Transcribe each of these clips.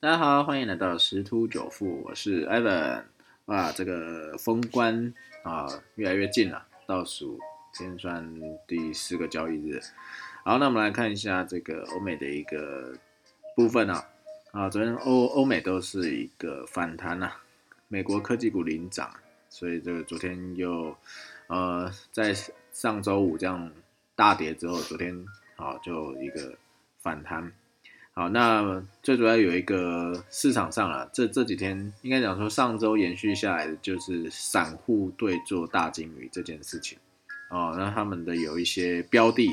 大家好，欢迎来到十突九富，我是 Evan。哇，这个封关啊，越来越近了，倒数今天算第四个交易日。好，那我们来看一下这个欧美的一个部分啊。啊，昨天欧欧美都是一个反弹啊，美国科技股领涨，所以这个昨天又呃在上周五这样大跌之后，昨天啊就一个反弹。好，那最主要有一个市场上啊，这这几天应该讲说上周延续下来的就是散户对做大金鱼这件事情哦，那他们的有一些标的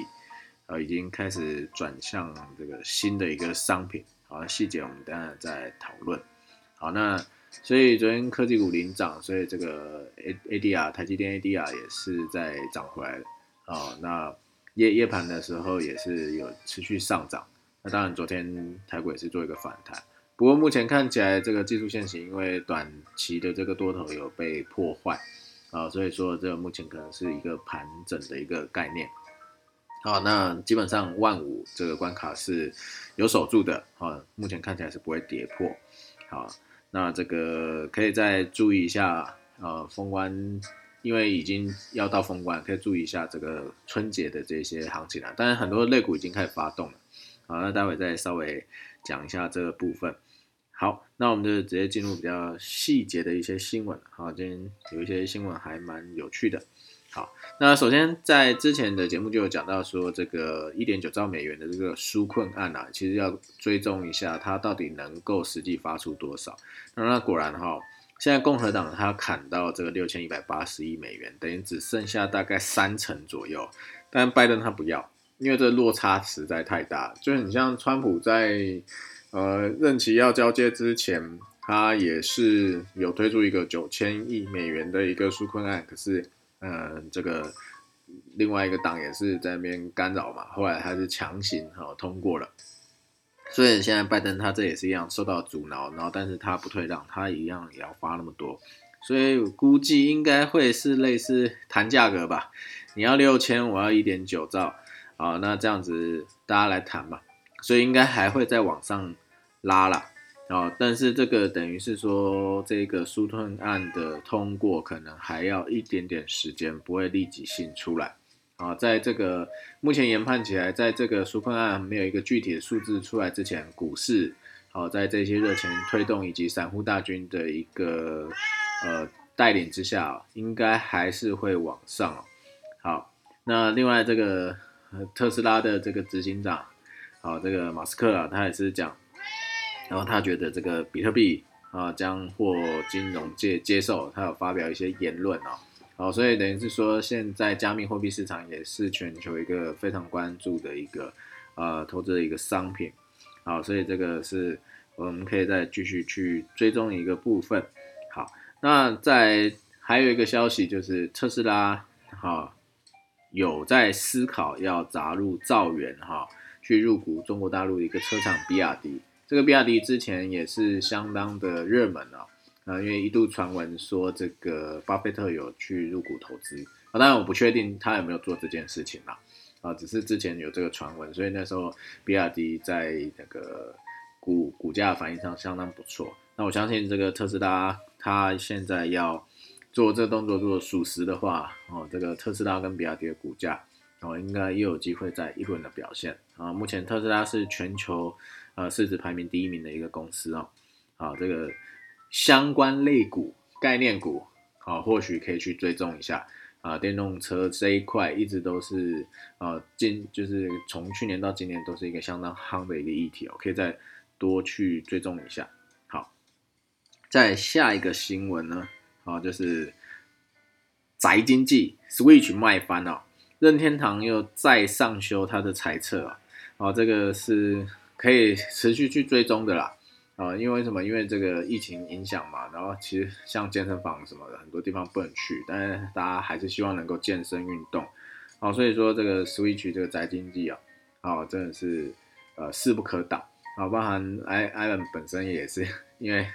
呃已经开始转向这个新的一个商品，好，细节我们等下再讨论。好，那所以昨天科技股领涨，所以这个 A A D R 台积电 A D R 也是在涨回来的哦，那夜夜盘的时候也是有持续上涨。那当然，昨天台股也是做一个反弹，不过目前看起来这个技术线型因为短期的这个多头有被破坏啊，所以说这个目前可能是一个盘整的一个概念。好，那基本上万五这个关卡是有守住的啊，目前看起来是不会跌破。好，那这个可以再注意一下呃封关，因为已经要到封关，可以注意一下这个春节的这些行情了。当然，很多类股已经开始发动了。好，那待会再稍微讲一下这个部分。好，那我们就直接进入比较细节的一些新闻。好，今天有一些新闻还蛮有趣的。好，那首先在之前的节目就有讲到说，这个一点九兆美元的这个纾困案啊，其实要追踪一下它到底能够实际发出多少。那那果然哈，现在共和党它砍到这个六千一百八十亿美元，等于只剩下大概三成左右，但拜登他不要。因为这落差实在太大，就是你像川普在呃任期要交接之前，他也是有推出一个九千亿美元的一个纾困案，可是嗯这个另外一个党也是在那边干扰嘛，后来他是强行哈通过了，所以现在拜登他这也是一样受到阻挠，然后但是他不退让，他一样也要发那么多，所以估计应该会是类似谈价格吧，你要六千，我要一点九兆。好，那这样子大家来谈嘛，所以应该还会再往上拉啦。哦，但是这个等于是说，这个纾困案的通过可能还要一点点时间，不会立即性出来。啊，在这个目前研判起来，在这个纾困案没有一个具体的数字出来之前，股市好在这些热钱推动以及散户大军的一个呃带领之下，应该还是会往上哦。好，那另外这个。特斯拉的这个执行长，啊，这个马斯克啊，他也是讲，然后他觉得这个比特币啊将获金融界接受，他有发表一些言论啊，好，所以等于是说，现在加密货币市场也是全球一个非常关注的一个呃投资的一个商品，好，所以这个是我们可以再继续去追踪一个部分。好，那在还有一个消息就是特斯拉，哈。有在思考要砸入造元哈，去入股中国大陆的一个车厂比亚迪。这个比亚迪之前也是相当的热门啊，啊，因为一度传闻说这个巴菲特有去入股投资啊，当然我不确定他有没有做这件事情啦，啊，只是之前有这个传闻，所以那时候比亚迪在那个股股价反应上相当不错。那我相信这个特斯拉，它现在要。做这个动作如果属实的话，哦，这个特斯拉跟比亚迪的股价，哦，应该又有机会在一轮的表现啊。目前特斯拉是全球呃市值排名第一名的一个公司哦，啊，这个相关类股、概念股，啊，或许可以去追踪一下啊。电动车这一块一直都是呃今就是从去年到今年都是一个相当夯的一个议题哦，可以再多去追踪一下。好，在下一个新闻呢？啊，就是宅经济，Switch 卖翻了，任天堂又再上修它的猜测啊，啊，这个是可以持续去追踪的啦，啊，因为什么？因为这个疫情影响嘛，然后其实像健身房什么的，很多地方不能去，但是大家还是希望能够健身运动，哦，所以说这个 Switch 这个宅经济啊，啊，真的是呃势不可挡，啊，包含艾艾伦本身也是因为。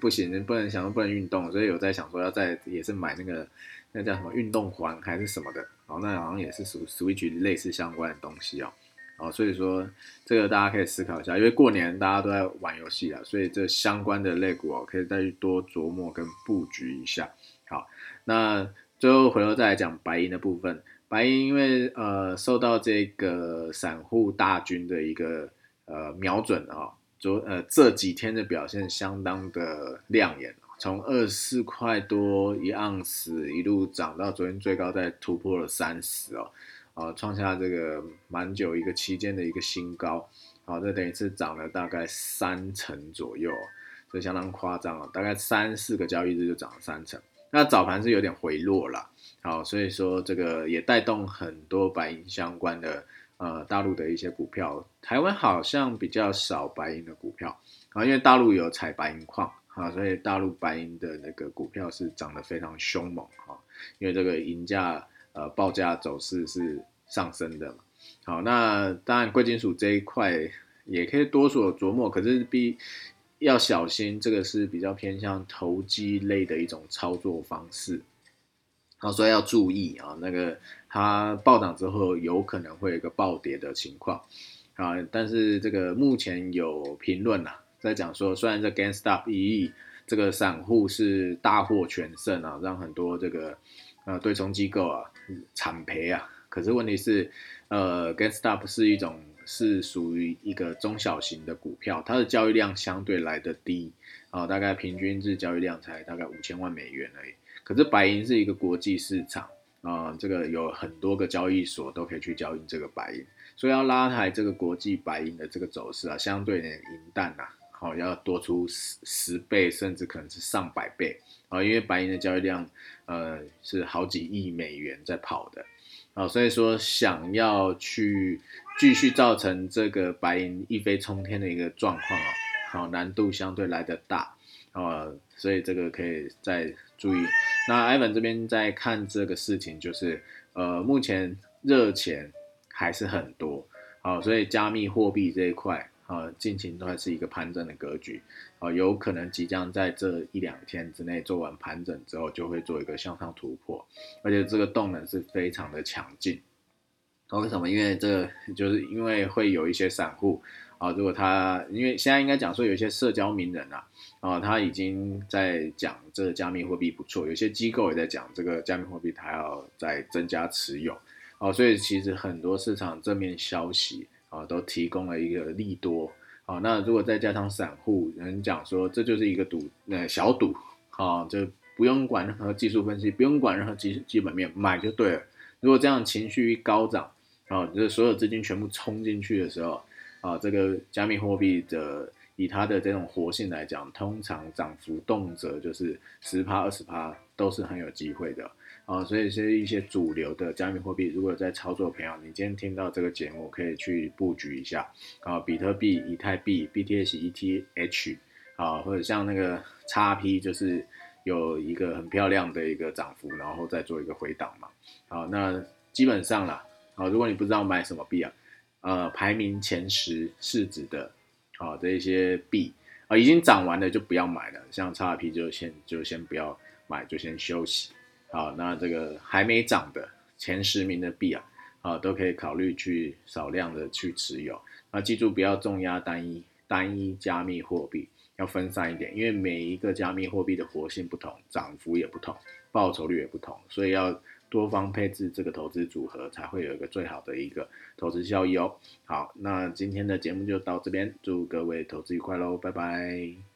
不行，不能想不能运动，所以有在想说要在也是买那个那叫什么运动环还是什么的，哦，那好像也是属 Switch 类似相关的东西哦。哦，所以说这个大家可以思考一下，因为过年大家都在玩游戏啊，所以这相关的类股哦，可以再去多琢磨跟布局一下。好，那最后回头再来讲白银的部分，白银因为呃受到这个散户大军的一个呃瞄准啊，昨呃这几天的表现相当的亮眼，从二十四块多一盎司一路涨到昨天最高在突破了三十哦。啊，创下这个蛮久一个期间的一个新高，好，这等于是涨了大概三成左右，这相当夸张了，大概三四个交易日就涨了三成。那早盘是有点回落了，好，所以说这个也带动很多白银相关的呃大陆的一些股票，台湾好像比较少白银的股票啊，因为大陆有采白银矿啊，所以大陆白银的那个股票是涨得非常凶猛啊，因为这个银价。呃，报价走势是上升的嘛？好，那当然贵金属这一块也可以多所琢磨，可是必要小心，这个是比较偏向投机类的一种操作方式，好，所以要注意啊，那个它暴涨之后有可能会有一个暴跌的情况啊。但是这个目前有评论啊，在讲说，虽然这 GameStop 一亿这个散户是大获全胜啊，让很多这个呃对冲机构啊。惨赔啊！可是问题是，呃，GameStop 是一种是属于一个中小型的股票，它的交易量相对来的低啊，大概平均日交易量才大概五千万美元而已。可是白银是一个国际市场啊，这个有很多个交易所都可以去交易这个白银，所以要拉抬这个国际白银的这个走势啊，相对的银弹呐，好要多出十十倍，甚至可能是上百倍。啊，因为白银的交易量，呃，是好几亿美元在跑的，啊，所以说想要去继续造成这个白银一飞冲天的一个状况啊，好难度相对来的大，啊，所以这个可以再注意。那艾文这边在看这个事情，就是呃，目前热钱还是很多，好，所以加密货币这一块。呃，近期都还是一个盘整的格局，啊，有可能即将在这一两天之内做完盘整之后，就会做一个向上突破，而且这个动能是非常的强劲。为什么？因为这个就是因为会有一些散户啊，如果他因为现在应该讲说有一些社交名人啊，啊，他已经在讲这个加密货币不错，有些机构也在讲这个加密货币，他要再增加持有，啊，所以其实很多市场正面消息。啊，都提供了一个利多，啊，那如果再加上散户，人讲说这就是一个赌，呃，小赌，啊，就不用管任何技术分析，不用管任何基基本面，买就对了。如果这样情绪一高涨，啊，就是所有资金全部冲进去的时候，啊，这个加密货币的以它的这种活性来讲，通常涨幅动辄就是十趴、二十趴，都是很有机会的。啊，所以是一些主流的加密货币，如果在操作朋友，你今天听到这个节目，可以去布局一下啊，比特币、以太币、BTC、ETH 啊，或者像那个 XP，就是有一个很漂亮的一个涨幅，然后再做一个回档嘛。好，那基本上啦，啊，如果你不知道买什么币啊，呃，排名前十市值的，啊，这一些币啊，已经涨完了就不要买了，像 XRP 就先就先不要买，就先休息。好，那这个还没涨的前十名的币啊，啊，都可以考虑去少量的去持有。那记住不要重压单一单一加密货币，要分散一点，因为每一个加密货币的活性不同，涨幅也不同，报酬率也不同，所以要多方配置这个投资组合，才会有一个最好的一个投资效益哦。好，那今天的节目就到这边，祝各位投资愉快喽，拜拜。